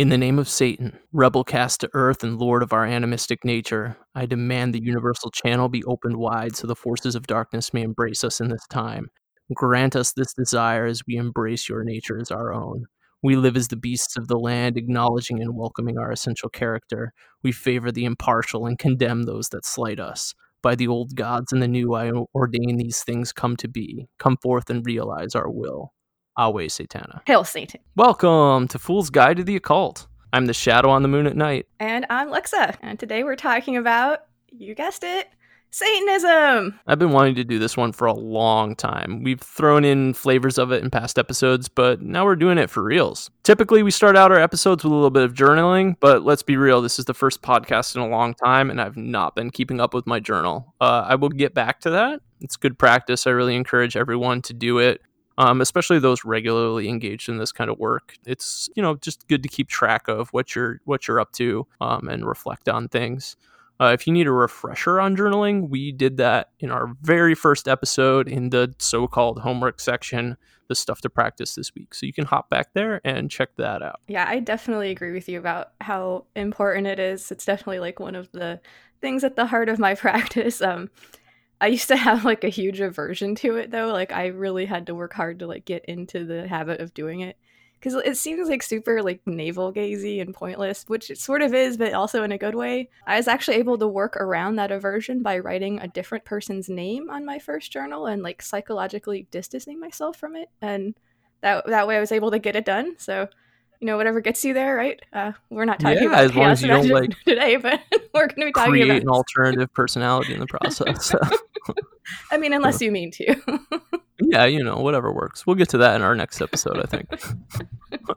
In the name of Satan, rebel cast to earth and lord of our animistic nature, I demand the universal channel be opened wide so the forces of darkness may embrace us in this time. Grant us this desire as we embrace your nature as our own. We live as the beasts of the land, acknowledging and welcoming our essential character. We favor the impartial and condemn those that slight us. By the old gods and the new, I ordain these things come to be. Come forth and realize our will. Awe Satana. Hail Satan. Welcome to Fool's Guide to the Occult. I'm the shadow on the moon at night. And I'm Lexa. And today we're talking about, you guessed it, Satanism. I've been wanting to do this one for a long time. We've thrown in flavors of it in past episodes, but now we're doing it for reals. Typically, we start out our episodes with a little bit of journaling, but let's be real, this is the first podcast in a long time, and I've not been keeping up with my journal. Uh, I will get back to that. It's good practice. I really encourage everyone to do it um, especially those regularly engaged in this kind of work. It's you know just good to keep track of what you're what you're up to um, and reflect on things. Uh, if you need a refresher on journaling, we did that in our very first episode in the so-called homework section, the stuff to practice this week. So you can hop back there and check that out. Yeah, I definitely agree with you about how important it is. It's definitely like one of the things at the heart of my practice. Um, I used to have like a huge aversion to it though. Like I really had to work hard to like get into the habit of doing it because it seems like super like navel gazy and pointless, which it sort of is, but also in a good way. I was actually able to work around that aversion by writing a different person's name on my first journal and like psychologically distancing myself from it, and that that way I was able to get it done. So you know, whatever gets you there, right? Uh, we're not talking yeah, about as long as you don't like today, but we're going to be talking create about an alternative personality in the process. I mean, unless you mean to. yeah, you know, whatever works. We'll get to that in our next episode, I think.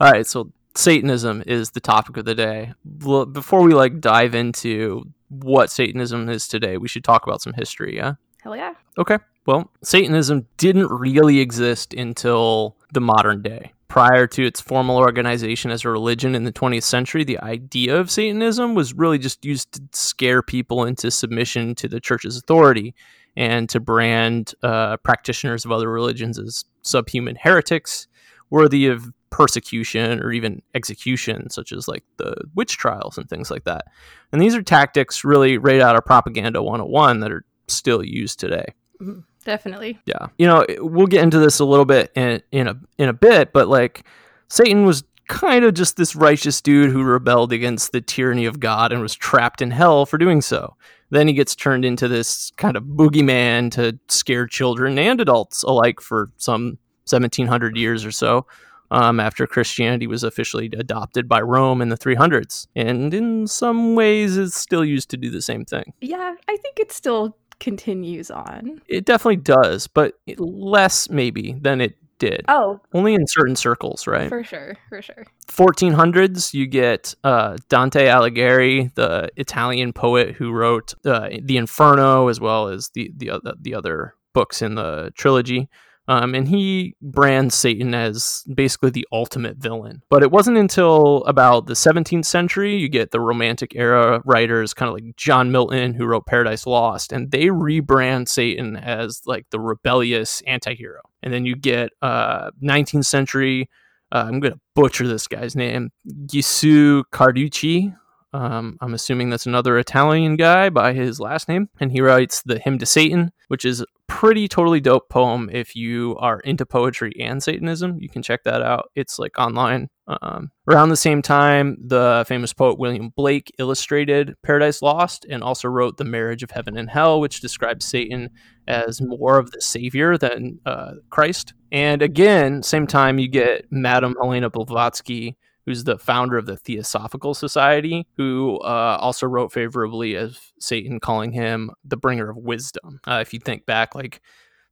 All right, so Satanism is the topic of the day. Before we like dive into what Satanism is today, we should talk about some history, yeah? Hell yeah. Okay. Well, Satanism didn't really exist until the modern day prior to its formal organization as a religion in the 20th century, the idea of Satanism was really just used to scare people into submission to the church's authority and to brand uh, practitioners of other religions as subhuman heretics worthy of persecution or even execution, such as like the witch trials and things like that. And these are tactics really right out of Propaganda 101 that are still used today. Mm-hmm. Definitely. Yeah. You know, we'll get into this a little bit in in a in a bit, but like Satan was kind of just this righteous dude who rebelled against the tyranny of God and was trapped in hell for doing so. Then he gets turned into this kind of boogeyman to scare children and adults alike for some 1700 years or so. Um, after Christianity was officially adopted by Rome in the 300s. And in some ways, it's still used to do the same thing. Yeah, I think it's still continues on. It definitely does, but less maybe than it did. Oh, only in certain circles, right? For sure, for sure. 1400s, you get uh, Dante Alighieri, the Italian poet who wrote uh, the Inferno as well as the the other the other books in the trilogy. Um, and he brands Satan as basically the ultimate villain. But it wasn't until about the 17th century you get the Romantic era writers, kind of like John Milton, who wrote Paradise Lost, and they rebrand Satan as like the rebellious anti-hero. And then you get uh, 19th century. Uh, I'm going to butcher this guy's name, Gisu Carducci. Um, I'm assuming that's another Italian guy by his last name. And he writes The Hymn to Satan, which is pretty totally dope poem if you are into poetry and Satanism. You can check that out. It's like online. Um, around the same time, the famous poet William Blake illustrated Paradise Lost and also wrote The Marriage of Heaven and Hell, which describes Satan as more of the savior than uh, Christ. And again, same time, you get Madame Helena Blavatsky who's the founder of the Theosophical Society, who uh, also wrote favorably of Satan, calling him the bringer of wisdom. Uh, if you think back, like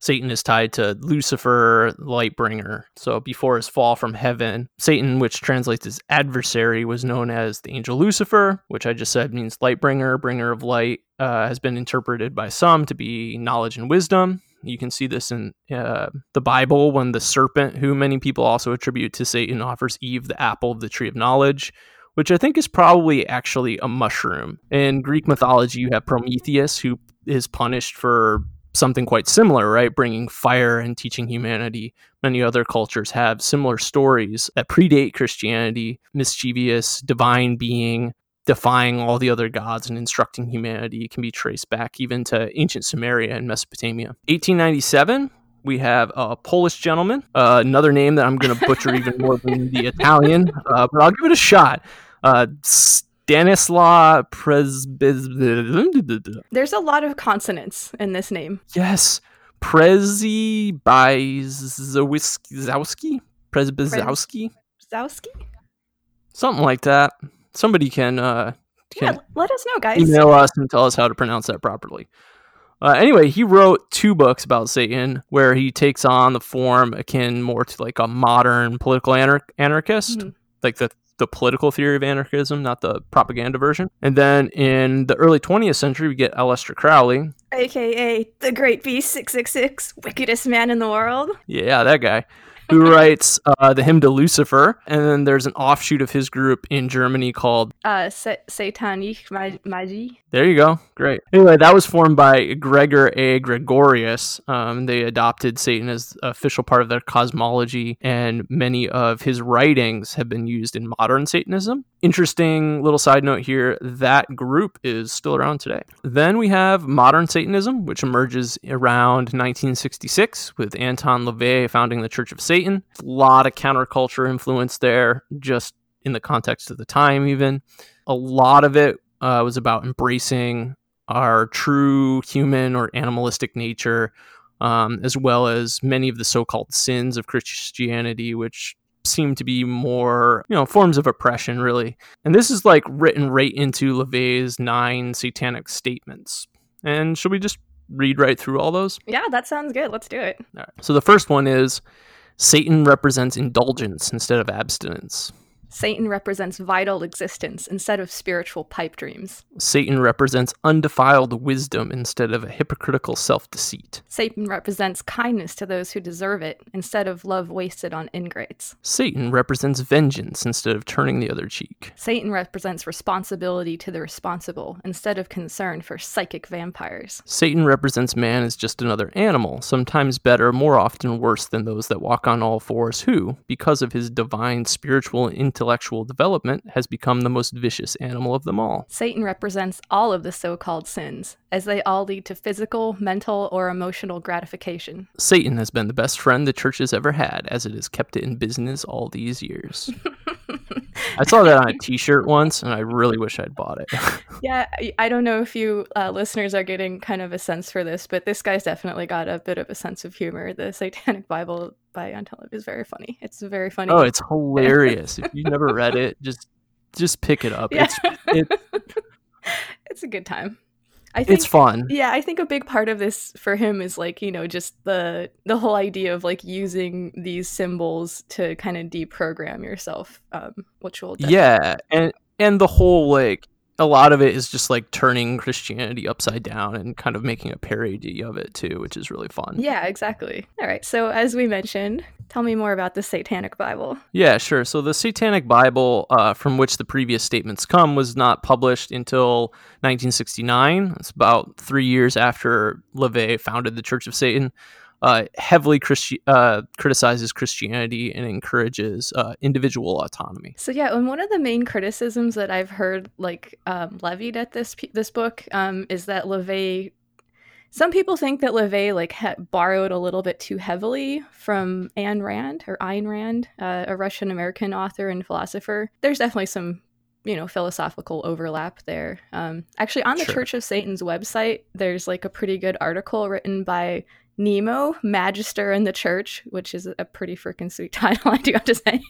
Satan is tied to Lucifer, light bringer. So before his fall from heaven, Satan, which translates as adversary, was known as the angel Lucifer, which I just said means light bringer, bringer of light, uh, has been interpreted by some to be knowledge and wisdom. You can see this in uh, the Bible when the serpent, who many people also attribute to Satan, offers Eve the apple of the tree of knowledge, which I think is probably actually a mushroom. In Greek mythology, you have Prometheus, who is punished for something quite similar, right? Bringing fire and teaching humanity. Many other cultures have similar stories that predate Christianity, mischievous, divine being, defying all the other gods and instructing humanity can be traced back even to ancient Sumeria and Mesopotamia. 1897, we have a Polish gentleman, uh, another name that I'm going to butcher even more than the Italian, uh, but I'll give it a shot. Uh, Stanislaw Presbyz. There's a lot of consonants in this name. Yes, Przybylzowski, Przybylzowski, Zowski? something like that. Somebody can uh, Yeah, can let us know, guys. email us and tell us how to pronounce that properly. Uh, anyway, he wrote two books about Satan where he takes on the form akin more to like a modern political anar- anarchist, Mhm. like the the political theory of anarchism, not the propaganda version. And then in the early 20th century, we get Aleister Crowley. AKA the Great Beast 666, wickedest man in the world. Yeah, that guy. Who writes uh, the hymn to Lucifer, and then there's an offshoot of his group in Germany called Uh, sa- Satanic Mag- Magie. There you go. Great. Anyway, that was formed by Gregor A. Gregorius. Um, they adopted Satan as official part of their cosmology, and many of his writings have been used in modern Satanism. Interesting little side note here that group is still around today. Then we have modern Satanism, which emerges around 1966 with Anton LaVey founding the Church of Satan. A lot of counterculture influence there, just in the context of the time, even. A lot of it uh, was about embracing our true human or animalistic nature, um, as well as many of the so-called sins of Christianity, which seem to be more, you know, forms of oppression, really. And this is like written right into LaVey's nine satanic statements. And should we just read right through all those? Yeah, that sounds good. Let's do it. All right. So the first one is Satan represents indulgence instead of abstinence. Satan represents vital existence instead of spiritual pipe dreams. Satan represents undefiled wisdom instead of a hypocritical self deceit. Satan represents kindness to those who deserve it instead of love wasted on ingrates. Satan represents vengeance instead of turning the other cheek. Satan represents responsibility to the responsible instead of concern for psychic vampires. Satan represents man as just another animal, sometimes better, more often worse than those that walk on all fours, who, because of his divine spiritual and intellectual development, has become the most vicious animal of them all. Satan represents all of the so called sins, as they all lead to physical, mental, or emotional gratification. Satan has been the best friend the church has ever had, as it has kept it in business all these years. I saw that on a t shirt once, and I really wish I'd bought it. Yeah, I- don't know if you uh, listeners are getting kind of a sense for this, but this guy's definitely got a bit of a sense of humor. The Satanic Bible by Anton is very funny. It's very funny. oh, it's hilarious. if you've never read it, just just pick it up. yeah. It's it, it's a good time. I think it's fun. yeah, I think a big part of this for him is like, you know, just the the whole idea of like using these symbols to kind of deprogram yourself, um, which will Yeah, and and the whole like a lot of it is just like turning Christianity upside down and kind of making a parody of it too, which is really fun. Yeah, exactly. All right. So as we mentioned, tell me more about the Satanic Bible. Yeah, sure. So the Satanic Bible, uh, from which the previous statements come, was not published until 1969. It's about three years after LaVey founded the Church of Satan. Uh, heavily Christi- uh, criticizes Christianity and encourages uh, individual autonomy. So yeah, and one of the main criticisms that I've heard like um, levied at this this book um, is that LaVey. Some people think that LaVey like ha- borrowed a little bit too heavily from Ayn Rand or Ayn Rand, uh, a Russian American author and philosopher. There's definitely some you know philosophical overlap there. Um, actually, on the Sure. Church of Satan's website, there's like a pretty good article written by Nemo, Magister in the Church, which is a pretty freaking sweet title, I do have to say.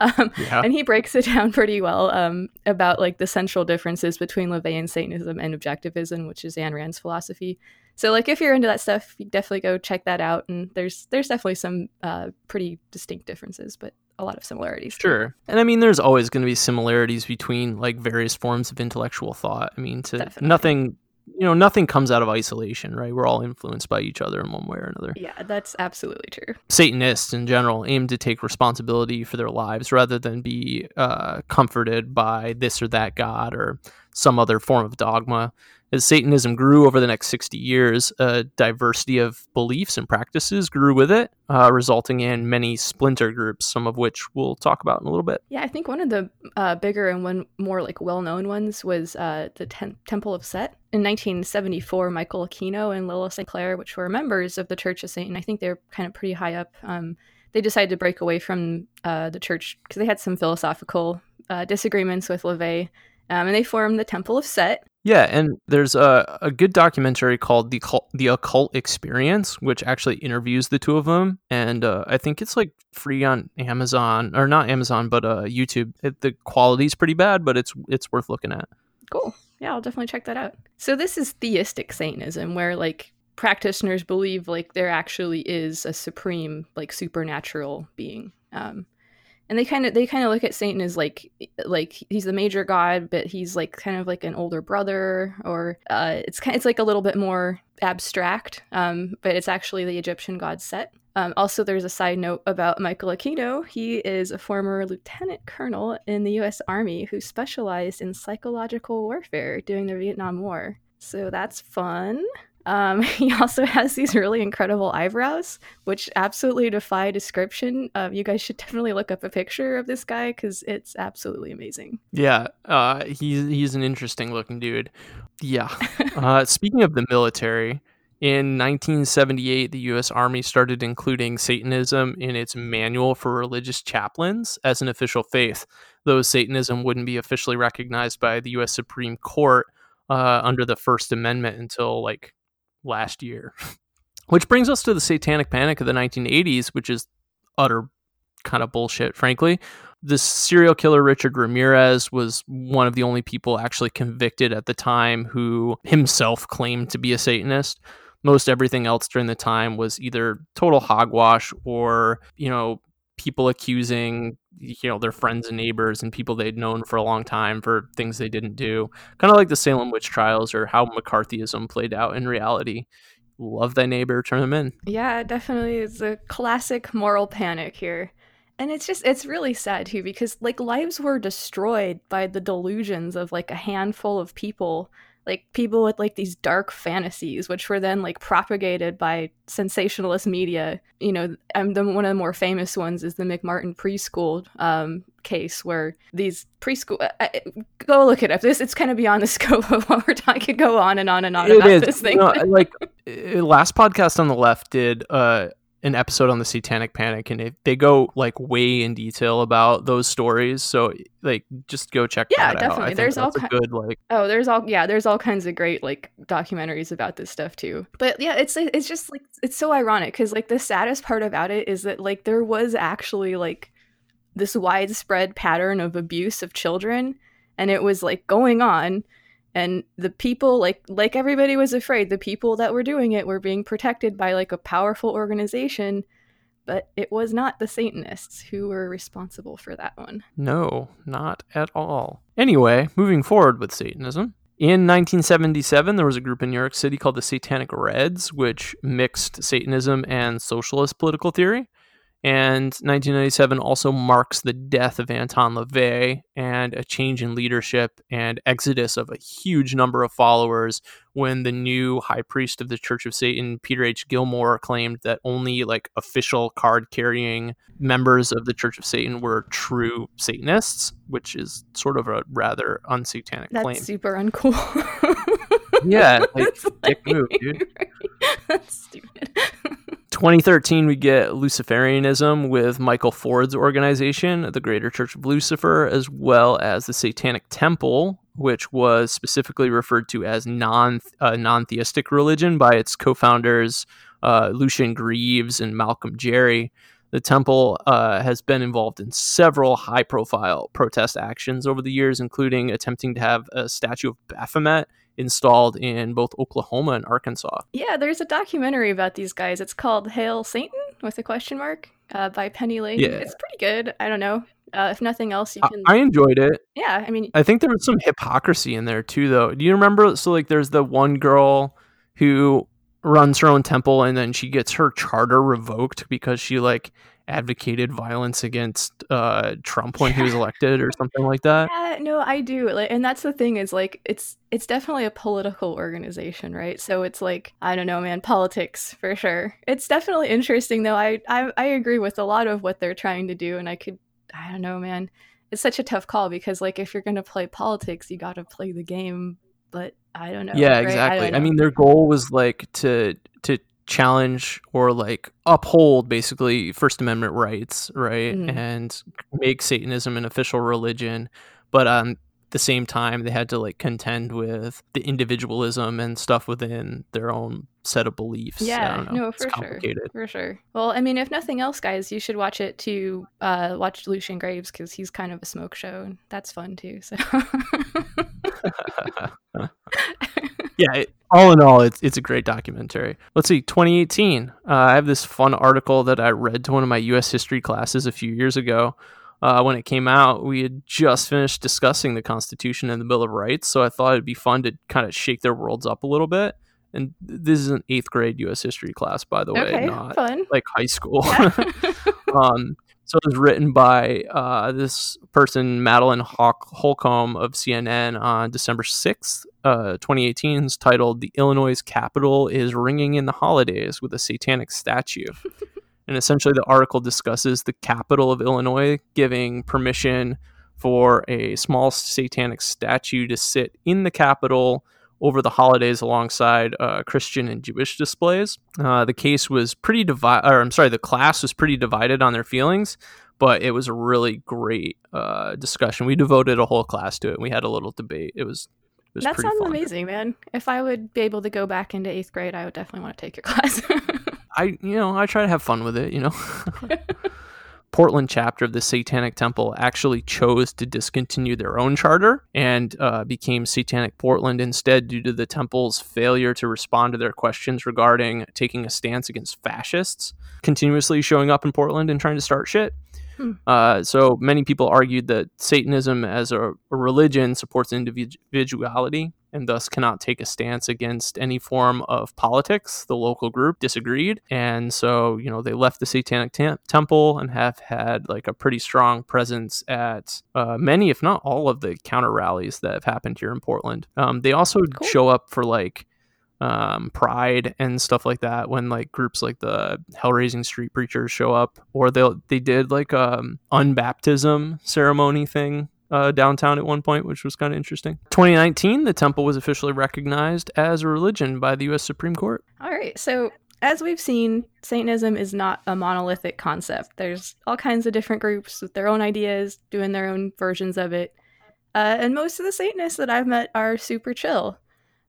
um, Yeah. and he breaks it down pretty well um, about like the central differences between LaVeyan Satanism and objectivism, which is Ayn Rand's philosophy. So, like, if you're into that stuff, you definitely go check that out. And there's there's definitely some uh, pretty distinct differences, but a lot of similarities. Sure. And I mean, there's always going to be similarities between like various forms of intellectual thought. I mean, to Definitely. nothing, you know, nothing comes out of isolation, right? We're all influenced by each other in one way or another. Yeah, that's absolutely true. Satanists in general aim to take responsibility for their lives rather than be uh, comforted by this or that god or some other form of dogma. As Satanism grew over the next 60 years, a diversity of beliefs and practices grew with it, uh, resulting in many splinter groups, some of which we'll talk about in a little bit. Yeah, I think one of the uh, bigger and one more like well-known ones was uh, the Temple of Set. In 1974, Michael Aquino and Lila Sinclair, which were members of the Church of Satan, I think they're kind of pretty high up. Um, they decided to break away from uh, the church because they had some philosophical uh, disagreements with LaVey, um, and they formed the Temple of Set. Yeah, and there's a, a good documentary called the Cult, the Occult Experience, which actually interviews the two of them, and uh, I think it's like free on Amazon or not Amazon, but uh, YouTube. It, the quality's pretty bad, but it's it's worth looking at. Cool. Yeah, I'll definitely check that out. So this is theistic Satanism, where like practitioners believe like there actually is a supreme like supernatural being. Um, and they kind of they kind of look at Satan as like like he's the major god, but he's like kind of like an older brother, or uh, it's kind it's like a little bit more abstract. Um, but it's actually the Egyptian god Set. Um, also, there's a side note about Michael Aquino. He is a former lieutenant colonel in the U.S. Army who specialized in psychological warfare during the Vietnam War. So that's fun. Um, he also has these really incredible eyebrows, which absolutely defy description. Um, you guys should definitely look up a picture of this guy because it's absolutely amazing. Yeah, uh, he's he's an interesting looking dude. Yeah. uh, speaking of the military, in 1978, the U.S. Army started including Satanism in its manual for religious chaplains as an official faith, though Satanism wouldn't be officially recognized by the U.S. Supreme Court uh, under the First Amendment until like last year. Which brings us to the satanic panic of the 1980s, which is utter kind of bullshit, frankly. The serial killer Richard Ramirez was one of the only people actually convicted at the time who himself claimed to be a Satanist. Most everything else during the time was either total hogwash or, you know, people accusing you know their friends and neighbors and people they'd known for a long time for things they didn't do. Kind of like the salem witch trials or how mccarthyism played out in reality. Love thy neighbor turn them in. Yeah definitely it's a classic moral panic here. And it's just it's really sad too because like lives were destroyed by the delusions of like a handful of people like people with like these dark fantasies which were then like propagated by sensationalist media. You know i'm the one of the more famous ones is the mcmartin preschool um, case where these preschool uh, uh go look it up. This it's kind of beyond the scope of what we're talking could go on and on and on it about is. this thing. Know, like uh, last podcast on the left did uh an episode on the satanic panic and they go like way in detail about those stories so like just go check yeah definitely. there's all ki- good like oh there's all yeah there's all kinds of great like documentaries about this stuff too. But yeah it's it's just like it's so ironic because like the saddest part about it is that like there was actually like this widespread pattern of abuse of children and it was like going on and the people like like everybody was afraid the people that were doing it were being protected by like a powerful organization but it was not the satanists who were responsible for that one. No not at all. Anyway moving forward with satanism. In 1977, there was a group in New York City called the Satanic Reds, which mixed Satanism and socialist political theory. And 1997 also marks the death of Anton LaVey and a change in leadership and exodus of a huge number of followers when the new high priest of the Church of Satan, Peter H. Gilmore, claimed that only like official card carrying members of the Church of Satan were true Satanists, which is sort of a rather unsatanic That's claim. super uncool. yeah, like, dick move, dude. That's stupid. 2013, we get Luciferianism with Michael Ford's organization, the Greater Church of Lucifer, as well as the Satanic Temple, which was specifically referred to as non uh, non-theistic religion by its co-founders uh, Lucien Greaves and Malcolm Jarry. The temple uh, has been involved in several high-profile protest actions over the years, including attempting to have a statue of Baphomet installed in both Oklahoma and Arkansas. Yeah, there's a documentary about these guys. It's called Hail Satan with a question mark uh, by Penny Lane. Yeah. It's pretty good. I don't know. Uh, if nothing else, you can. I, I enjoyed it. yeah, I mean, I think there was some hypocrisy in there too, though. Do you remember? So, like, there's the one girl who runs her own temple, and then she gets her charter revoked because she like advocated violence against uh, Trump when he was elected or something like that. Yeah, no, I do. Like, and that's the thing is like it's it's definitely a political organization, right? So it's like I don't know, man, politics for sure. It's definitely interesting though. I I, I agree with a lot of what they're trying to do, and I could I don't know, man. It's such a tough call because like if you're gonna play politics, you got to play the game. But I don't know. Yeah, right? exactly. I, I, mean, their goal was like to to challenge or like uphold basically First Amendment rights, right, Mhm. and make Satanism an official religion. But um, the same time, they had to like contend with the individualism and stuff within their own set of beliefs. Yeah, no, for sure, for sure. Well, I mean, if nothing else, guys, you should watch it to uh, watch Lucien Greaves because he's kind of a smoke show, and that's fun too. So, yeah, it, all in all, it's it's a great documentary. Let's see, 2018. Uh, I have this fun article that I read to one of my U.S. history classes a few years ago. Uh, when it came out, we had just finished discussing the Constitution and the Bill of Rights, so I thought it'd be fun to kind of shake their worlds up a little bit. And this is an eighth grade U.S. history class, by the way, okay, not fun. like high school. Yeah. um, so it was written by uh, this person, Madeline Hawk- Holcombe of CNN on December 6th, uh, 2018. It's titled The Illinois Capitol is Ringing in the Holidays with a Satanic Statue. and essentially, the article discusses the capital of Illinois giving permission for a small satanic statue to sit in the Capitol over the holidays alongside uh, Christian and Jewish displays. Uh, the case was pretty divided, or I'm sorry, the class was pretty divided on their feelings, but it was a really great uh, discussion. We devoted a whole class to it. and We had a little debate. It was it was that sounds fun. amazing, man. If I would be able to go back into eighth grade, I would definitely want to take your class. I you know I try to have fun with it. You know. Portland chapter of the Satanic Temple actually chose to discontinue their own charter and uh, became Satanic Portland instead due to the temple's failure to respond to their questions regarding taking a stance against fascists, continuously showing up in Portland and trying to start shit. Hmm. Uh, so many people argued that Satanism as a, a religion supports individuality and thus cannot take a stance against any form of politics. The local group disagreed, and so you know they left the Satanic Tem- Temple and have had like a pretty strong presence at uh, many, if not all, of the counter rallies that have happened here in Portland. Um, they also Cool. show up for like um, pride and stuff like that when like groups like the Hellraising Street Preachers show up, or they they did like um unbaptism ceremony thing uh, downtown at one point, which was kind of interesting. 2019, the temple was officially recognized as a religion by the U.S. Supreme Court. All right. So, as we've seen, Satanism is not a monolithic concept. There's all kinds of different groups with their own ideas, doing their own versions of it. Uh, and most of the Satanists that I've met are super chill.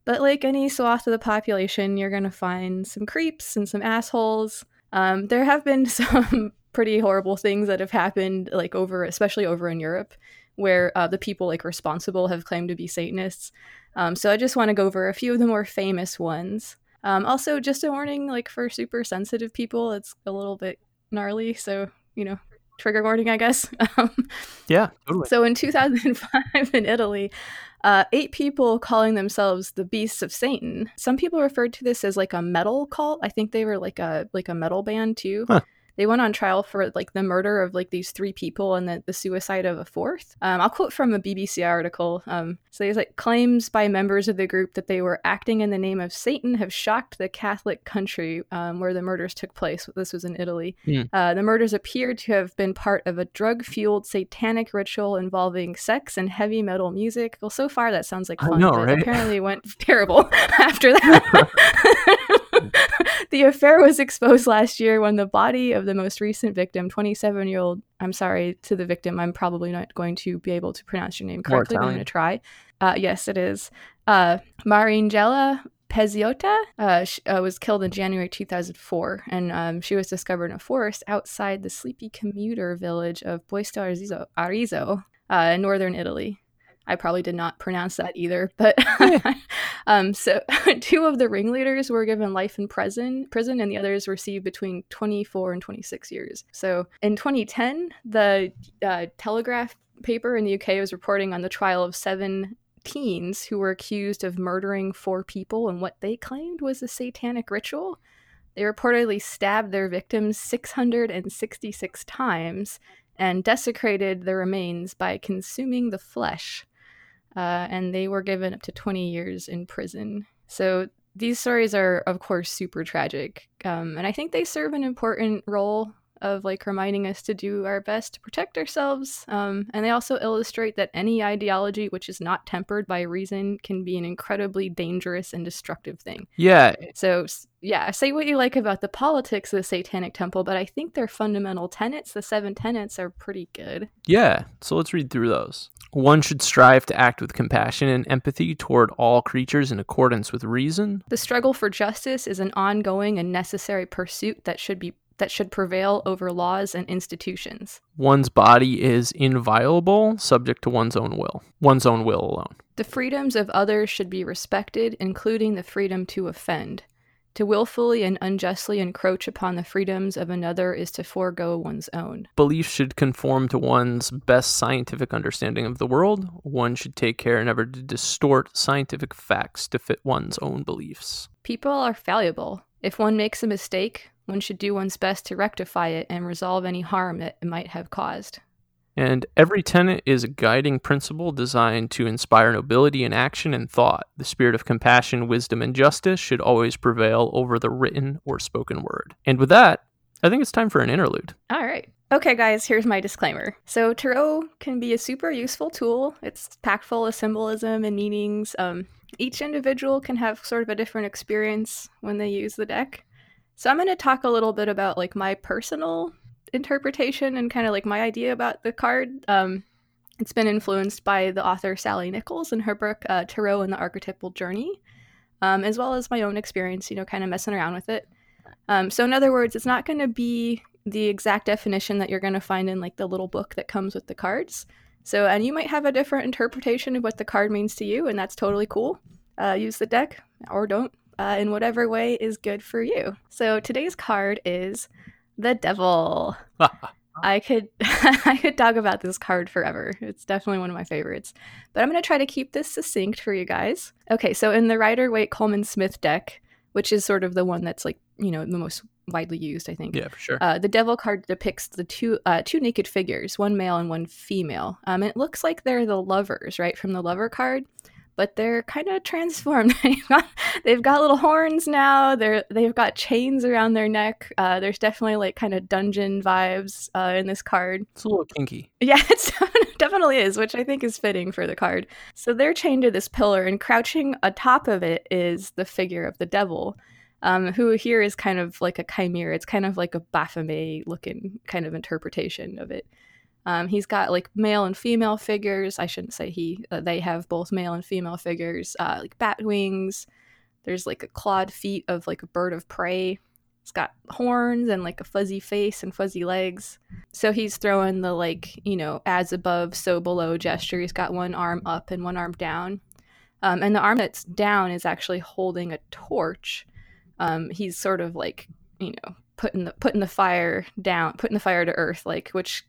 But, like any swath of the population, you're going to find some creeps and some assholes. Um, there have been some pretty horrible things that have happened, like over, especially over in Europe, where uh, the people like responsible have claimed to be Satanists. Um, so I just want to go over a few of the more famous ones. Um, also, just a warning, like for super sensitive people, it's a little bit gnarly. So you know, trigger warning, I guess. Um, Yeah, totally. so in 2005 in Italy, uh, eight people calling themselves the Beasts of Satan. Some people referred to this as like a metal cult. I think they were like a like a metal band too. Huh. They went on trial for like the murder of like these three people and the, the suicide of a fourth. Um, I'll quote from a BBC article. Um, so there's like claims by members of the group that they were acting in the name of Satan have shocked the Catholic country um, where the murders took place. This was in Italy. Hmm. Uh, the murders appeared to have been part of a drug fueled satanic ritual involving sex and heavy metal music. Well, so far that sounds like fun, know, but right? apparently it went terrible after that. the affair was exposed last year when the body of the most recent victim, 27 year old, I'm sorry to the victim, I'm probably not going to be able to pronounce your name correctly, I'm going to try. Uh, yes, it is. Uh, Maringella Pezziotta uh, sh- uh, was killed in January 2004, and um, she was discovered in a forest outside the sleepy commuter village of Boisto Arezzo, Arezzo uh, in northern Italy. I probably did not pronounce that either, but um, so two of the ringleaders were given life in prison, prison, and the others received between 24 and 26 years. So in 2010, the uh, Telegraph paper in the UK was reporting on the trial of seven teens who were accused of murdering four people in what they claimed was a satanic ritual. They reportedly stabbed their victims 666 times and desecrated the remains by consuming the flesh. Uh, and they were given up to 20 years in prison. So these stories are, of course, super tragic. Um, and I think they serve an important role of like reminding us to do our best to protect ourselves. Um, and they also illustrate that any ideology which is not tempered by reason can be an incredibly dangerous and destructive thing. Yeah. So, yeah, say what you like about the politics of the Satanic Temple, but I think their fundamental tenets, the seven tenets, are pretty good. Yeah. So let's read through those. One should strive to act with compassion and empathy toward all creatures in accordance with reason. The struggle for justice is an ongoing and necessary pursuit that should be that should prevail over laws and institutions. One's body is inviolable, subject to one's own will, one's own will alone. The freedoms of others should be respected, including the freedom to offend. To willfully and unjustly encroach upon the freedoms of another is to forego one's own. Beliefs should conform to one's best scientific understanding of the world. One should take care never to distort scientific facts to fit one's own beliefs. People are fallible. If one makes a mistake, one should do one's best to rectify it and resolve any harm it might have caused. And every tenet is a guiding principle designed to inspire nobility in action and thought. The spirit of compassion, wisdom, and justice should always prevail over the written or spoken word. And with that, I think it's time for an interlude. All right. Okay, guys, here's my disclaimer. So, Tarot can be a super useful tool. It's packed full of symbolism and meanings. Um, each individual can have sort of a different experience when they use the deck. So I'm going to talk a little bit about like my personal interpretation and kind of like my idea about the card. Um, it's been influenced by the author Sallie Nichols and her book uh, Tarot and the Archetypal Journey, um, as well as my own experience, you know, kind of messing around with it. Um, so in other words, it's not going to be the exact definition that you're going to find in like the little book that comes with the cards. So, and you might have a different interpretation of what the card means to you, and that's totally cool. Uh, use the deck or don't uh, in whatever way is good for you. So today's card is the Devil. I could I could talk about this card forever. It's definitely one of my favorites. But I'm going to try to keep this succinct for you guys. Okay, so in the Rider Waite Colman Smith deck, which is sort of the one that's like, you know, the most widely used, I think. Yeah, for sure. Uh, the Devil card depicts the two uh, two naked figures, one male and one female. Um, it looks like they're the lovers, right, from the Lover card but they're kind of transformed. they've, got, they've got little horns now. They're they've got chains around their neck. Uh, there's definitely like kind of dungeon vibes uh, in this card. It's a little kinky. Yeah, it definitely is, which I think is fitting for the card. So they're chained to this pillar, and crouching atop of it is the figure of the devil. Um, who here is kind of like a chimera. It's kind of like a Baphomet looking kind of interpretation of it. Um, he's got like male and female figures. I shouldn't say he. Uh, they have both male and female figures, uh, like bat wings. There's like a clawed feet of like a bird of prey. It's got horns and like a fuzzy face and fuzzy legs. So he's throwing the like, you know, as above, so below gesture. He's got one arm up and one arm down. Um, and the arm that's down is actually holding a torch. Um, he's sort of like, you know, putting the putting the fire down, putting the fire to earth, like which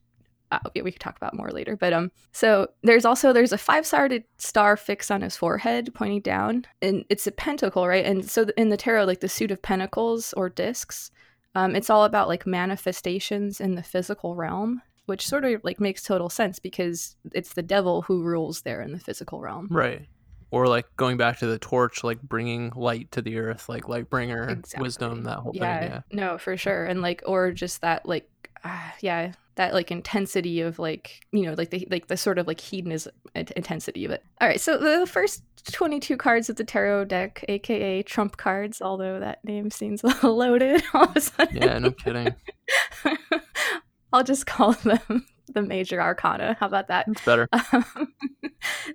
uh, we could talk about more later but um so there's also there's a five-sided star fixed on his forehead pointing down and it's a pentacle right? And so in the tarot like the suit of pentacles or discs um it's all about like manifestations in the physical realm which sort of like makes total sense because it's the devil who rules there in the physical realm. Right. Or like going back to the torch like bringing light to the earth like light bringer exactly. wisdom that whole yeah, thing yeah. no for sure. And like or just that like uh, yeah that like intensity of like you know like the like the sort of like hedonism intensity of it. All right so the first 22 cards of the tarot deck aka trump cards although that name seems a little loaded all of a sudden. Yeah no kidding. I'll just call them the major arcana. How about that? It's better. Um,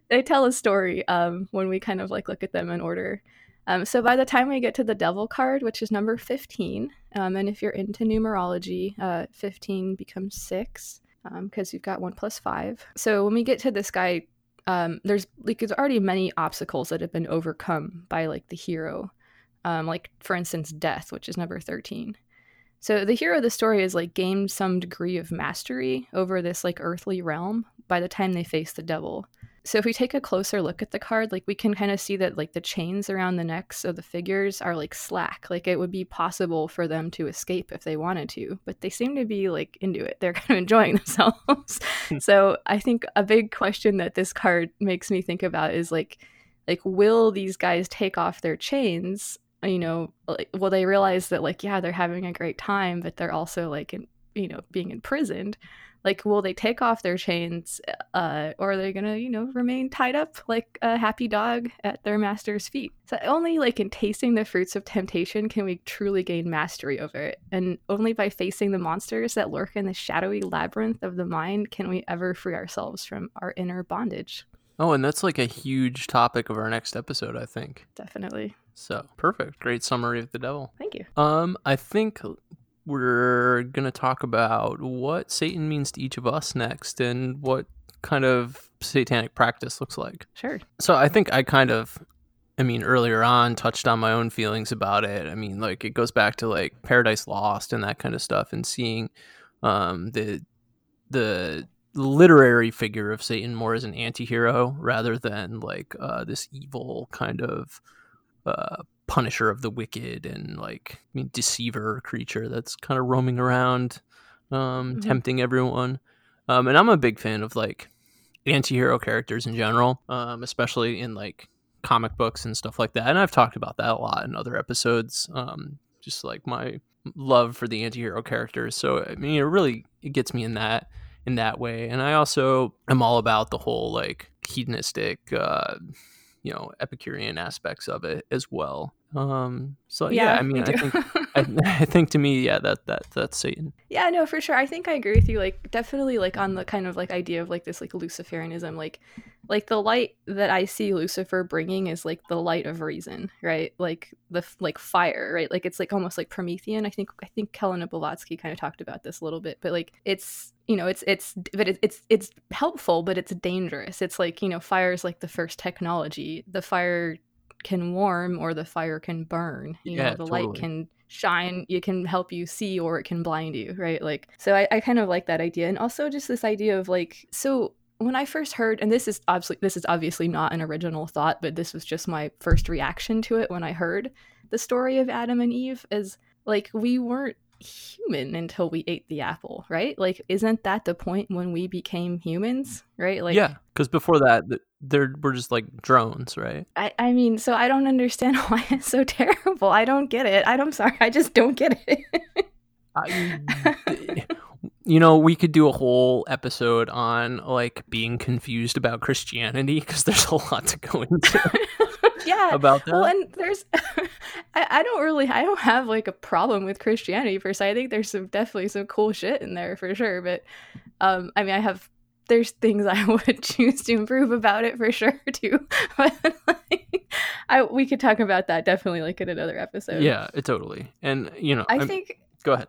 they tell a story um, when we kind of like look at them in order um, so by the time we get to the devil card, which is number 15, um, and if you're into numerology, uh, 15 becomes 6 because um, you've got 1 plus 5. So when we get to this guy, um, there's like there's already many obstacles that have been overcome by like the hero. Um, like for instance, death, which is number 13. So the hero of the story is like gained some degree of mastery over this like earthly realm by the time they face the devil. So if we take a closer look at the card, like we can kind of see that like the chains around the necks of the figures are like slack. Like it would be possible for them to escape if they wanted to, but they seem to be like into it. They're kind of enjoying themselves. Hmm. so I think a big question that this card makes me think about is like like will these guys take off their chains you know like, will they realize that like yeah they're having a great time but they're also like in, you know being imprisoned like will they take off their chains uh, or are they gonna you know remain tied up like a happy dog at their master's feet so only like in tasting the fruits of temptation can we truly gain mastery over it and only by facing the monsters that lurk in the shadowy labyrinth of the mind can we ever free ourselves from our inner bondage Oh, and that's like a huge topic of our next episode, I think. Definitely. So perfect. Great summary of the devil. Thank you. Um, I think we're gonna talk about what Satan means to each of us next and what kind of satanic practice looks like. Sure. So I think I kind of I mean earlier on touched on my own feelings about it. I mean like it goes back to like Paradise Lost and that kind of stuff and seeing um the the literary figure of Satan more as an anti-hero rather than like uh, this evil kind of uh, punisher of the wicked and like I mean deceiver creature that's kind of roaming around um, mm-hmm. tempting everyone um, and i'm a big fan of like anti-hero characters in general um, especially in like comic books and stuff like that and i've talked about that a lot in other episodes um, just like my love for the anti-hero characters so i mean it really it gets me in that in that way and i also am all about the whole like hedonistic uh, you know Epicurean aspects of it as well. Um, so yeah, yeah I mean, I think I, I, think to me, yeah, that that that's Satan. Yeah, no, for sure. I think I agree with you. Like, definitely, like on the kind of like idea of like this like Luciferianism, like like the light that I see Lucifer bringing is like the light of reason, right? Like the like fire, right? Like it's like almost like Promethean. I think I think Helena Blavatsky kind of talked about this a little bit, but like it's you know it's it's but it's it's it's helpful, but it's dangerous. It's like you know fire is like the first technology. The fire can warm or the fire can burn. You yeah, know the totally. light can shine you can help you see or it can blind you right like so I, I kind of like that idea and also just this idea of like so when I first heard, and this is obviously this is obviously not an original thought, but this was just my first reaction to it when I heard the story of Adam and Eve, is like we weren't human until we ate the apple, right? Like, isn't that the point when we became humans, right? Like, yeah, because before that, they're just like drones, right? I I mean, so I don't understand why it's so terrible. I don't get it. I, I'm sorry, I just don't get it. I, you know, we could do a whole episode on like being confused about Christianity because there's a lot to go into. yeah, about that. Well, and there's, I, I don't really, I don't have like a problem with Christianity per se. I think there's some definitely some cool shit in there for sure. But, um, I mean, I have there's things I would choose to improve about it for sure too. But like, I we could talk about that definitely like in another episode. Yeah, totally. And you know, I I'm, think. Go ahead.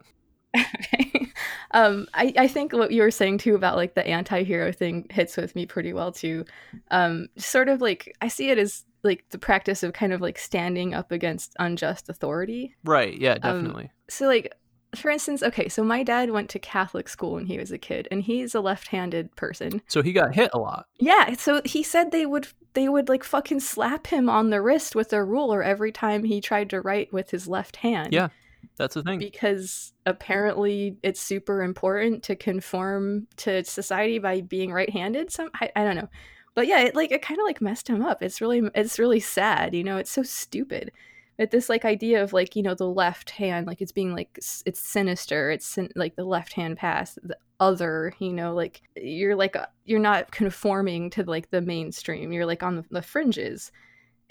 Okay. Um, I, I think what you were saying too about like the anti-hero thing hits with me pretty well too. Um, sort of like I see it as like the practice of kind of like standing up against unjust authority. Right. Yeah, um, definitely. Um, so like for instance, okay, so my dad went to Catholic school when he was a kid and he's a left-handed person. So he got hit a lot. Yeah, so he said they would they would like fucking slap him on the wrist with a ruler every time he tried to write with his left hand. Yeah. That's the thing. Because apparently it's super important to conform to society by being right-handed. Some I, I don't know. But yeah, it like it kind of like messed him up. It's really it's really sad, you know. It's so stupid. But this like idea of like, you know, the left hand like it's being like it's sinister. It's sin- like the left hand path, the other, you know, like you're like uh, you're not conforming to like the mainstream. You're like on the, the fringes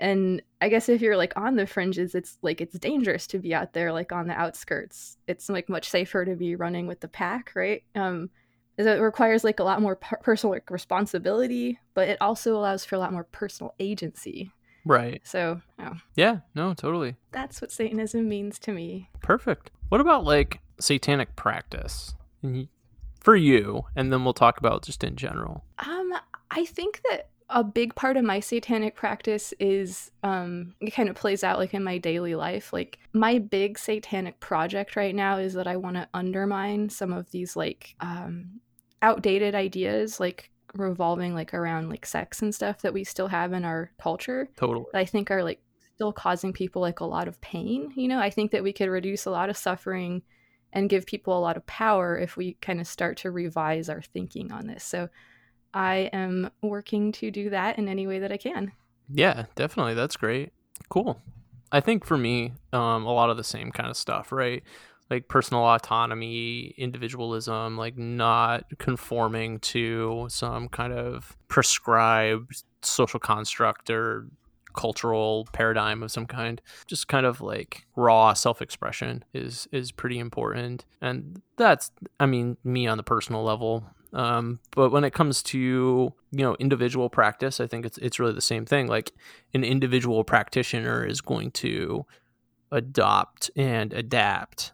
and i guess if you're like on the fringes it's like it's dangerous to be out there like on the outskirts. It's like much safer to be running with the pack right? Um it requires like a lot more personal like, responsibility but it also allows for a lot more personal agency. Right. So oh. yeah no totally. That's what satanism means to me. Perfect. What about like satanic practice? For you and then we'll talk about just in general. Um i think that a big part of my satanic practice is um it kind of plays out like in my daily life like my big satanic project right now is that i want to undermine some of these like um outdated ideas like revolving like around like sex and stuff that we still have in our culture Totally. that I think are like still causing people like a lot of pain. You know, I think that we could reduce a lot of suffering and give people a lot of power if we kind of start to revise our thinking on this. So I am working to do that in any way that I can. Yeah, definitely. That's great. Cool. I think for me, um, a lot of the same kind of stuff, right? Like personal autonomy, individualism, like not conforming to some kind of prescribed social construct or cultural paradigm of some kind just kind of like raw self-expression is is pretty important and that's i mean me on the personal level um, but when it comes to you know individual practice i think it's it's really the same thing like an individual practitioner is going to adopt and adapt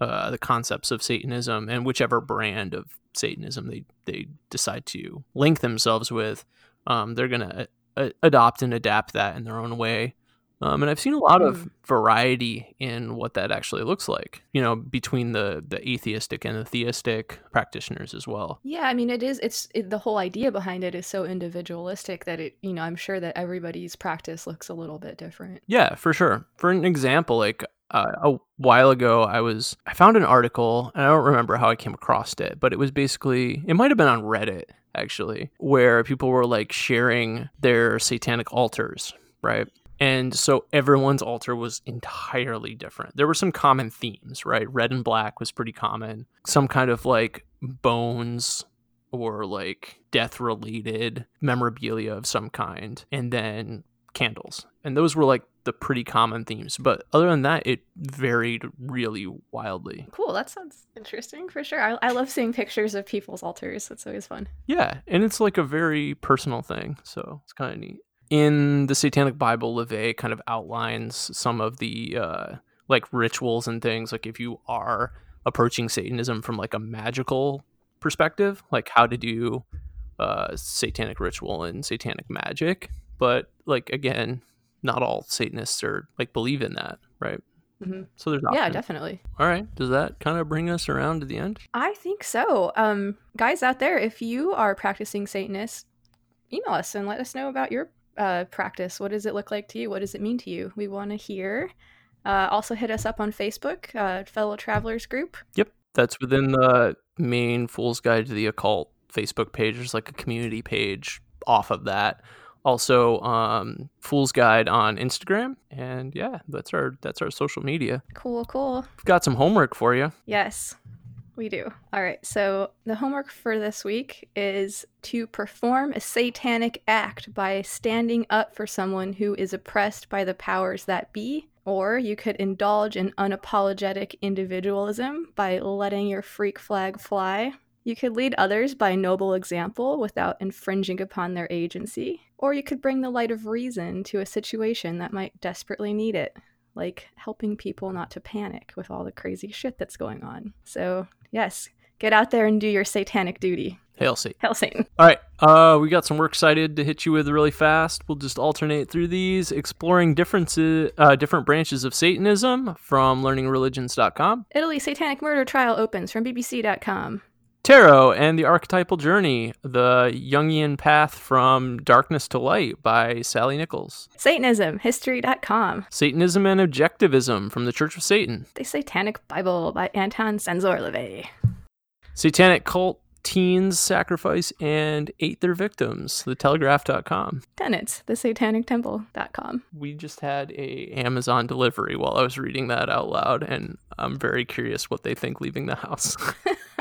uh, the concepts of satanism and whichever brand of satanism they they decide to link themselves with um, they're going to a- adopt and adapt that in their own way. Um, and I've seen a lot of Mm. variety in what that actually looks like, you know, between the the atheistic and the theistic practitioners as well. Yeah, I mean, it is. It's it, the whole idea behind it is so individualistic that it, you know, I'm sure that everybody's practice looks a little bit different. Yeah, for sure. For an example, like uh, a while ago, I was I found an article, and I don't remember how I came across it, but it was basically it might have been on Reddit actually, where people were like sharing their satanic altars, right? And so everyone's altar was entirely different. There were some common themes, right? Red and black was pretty common. Some kind of like bones or like death related memorabilia of some kind. And then candles. And those were like the pretty common themes. But other than that, it varied really wildly. Cool. That sounds interesting for sure. I, I love seeing pictures of people's altars. It's always fun. Yeah. And it's like a very personal thing. So it's kind of neat. In the Satanic Bible, LaVey kind of outlines some of the uh, like rituals and things. Like if you are approaching Satanism from like a magical perspective, like how to do uh, satanic ritual and satanic magic. But like again, not all Satanists are like believe in that, right? Mhm. So there's Yeah, definitely. All right. Does that kind of bring us around to the end? I think so. Um, guys out there, if you are practicing Satanist, email us and let us know about your uh, practice. What does it look like to you? What does it mean to you? We want to hear. Uh, also, hit us up on Facebook, uh, Fellow Travelers Group. Yep. That's within the main Fool's Guide to the Occult Facebook page. There's like a community page off of that. Also, um, Fool's Guide on Instagram, and yeah, that's our that's our social media. Cool, cool. We've got some homework for you. Yes, we do. All right. So the homework for this week is to perform a satanic act by standing up for someone who is oppressed by the powers that be. Or you could indulge in unapologetic individualism by letting your freak flag fly. You could lead others by noble example without infringing upon their agency. Or you could bring the light of reason to a situation that might desperately need it like helping people not to panic with all the crazy shit that's going on. So, yes, get out there and do your satanic duty. Hail Satan. Hell Satan. All right, uh, we got some work cited to hit you with really fast. We'll just alternate through these, exploring differences, uh, different branches of Satanism from LearningReligions.com. Italy Satanic Murder Trial opens from BBC.com. Tarot and the Archetypal Journey, the Jungian Path from Darkness to Light by Sallie Nichols. Satanism, History.com. Satanism and Objectivism from the Church of Satan. The Satanic Bible by Anton Szandor LaVey. Satanic Cult, Teens Sacrifice, and Ate Their Victims, the thetelegraph.com. Tenets, thesatanictemple.com. We just had a Amazon delivery while I was reading that out loud, and I'm very curious what they think leaving the house.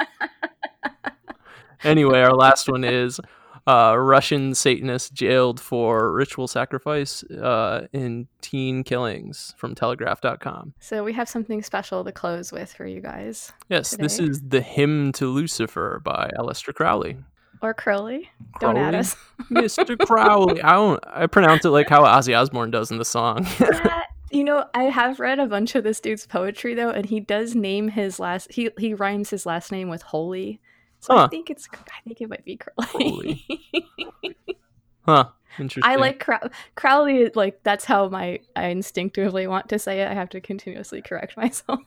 anyway, our last one is uh, Russian Satanist jailed for ritual sacrifice uh, in teen killings from Telegraph.com. So we have something special to close with for you guys. Yes, this is The Hymn to Lucifer by Aleister Crowley. Or Crowley. Don't add us. Mr. Crowley. I don't. I pronounce it like how Ozzy Osbourne does in the song. Yeah, you know, I have read a bunch of this dude's poetry though, and he does name his last. He he rhymes his last name with holy. So I think it's. I think it might be Crowley. huh? Interesting. I like Crow- Crowley. Like that's how my I instinctively want to say it. I have to continuously correct myself.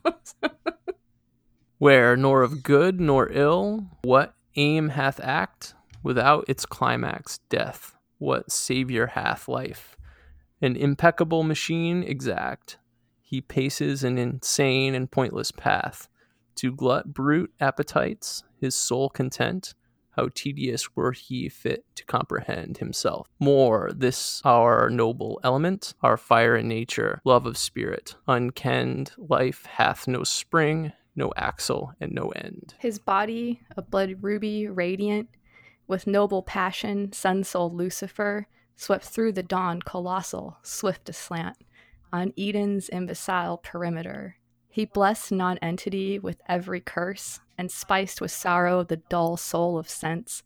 where nor of good nor ill what aim hath act without its climax, death, what Savior hath life? An impeccable machine exact. He paces an insane and pointless path. To glut brute appetites, his soul content, how tedious were he fit to comprehend himself. More, this our noble element, our fire in nature, love of spirit, unkenned life hath no spring, no axle, and no end. His body, a blood ruby radiant, with noble passion, sun soul Lucifer, swept through the dawn colossal, swift aslant, on Eden's imbecile perimeter. He blessed non-entity with every curse, and spiced with sorrow the dull soul of sense,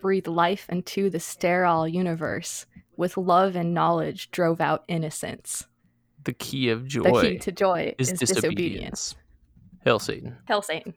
breathed life into the sterile universe, with love and knowledge drove out innocence. The key of joy The key to joy is, is, disobedience. disobedience. Hail Satan. Hail Satan.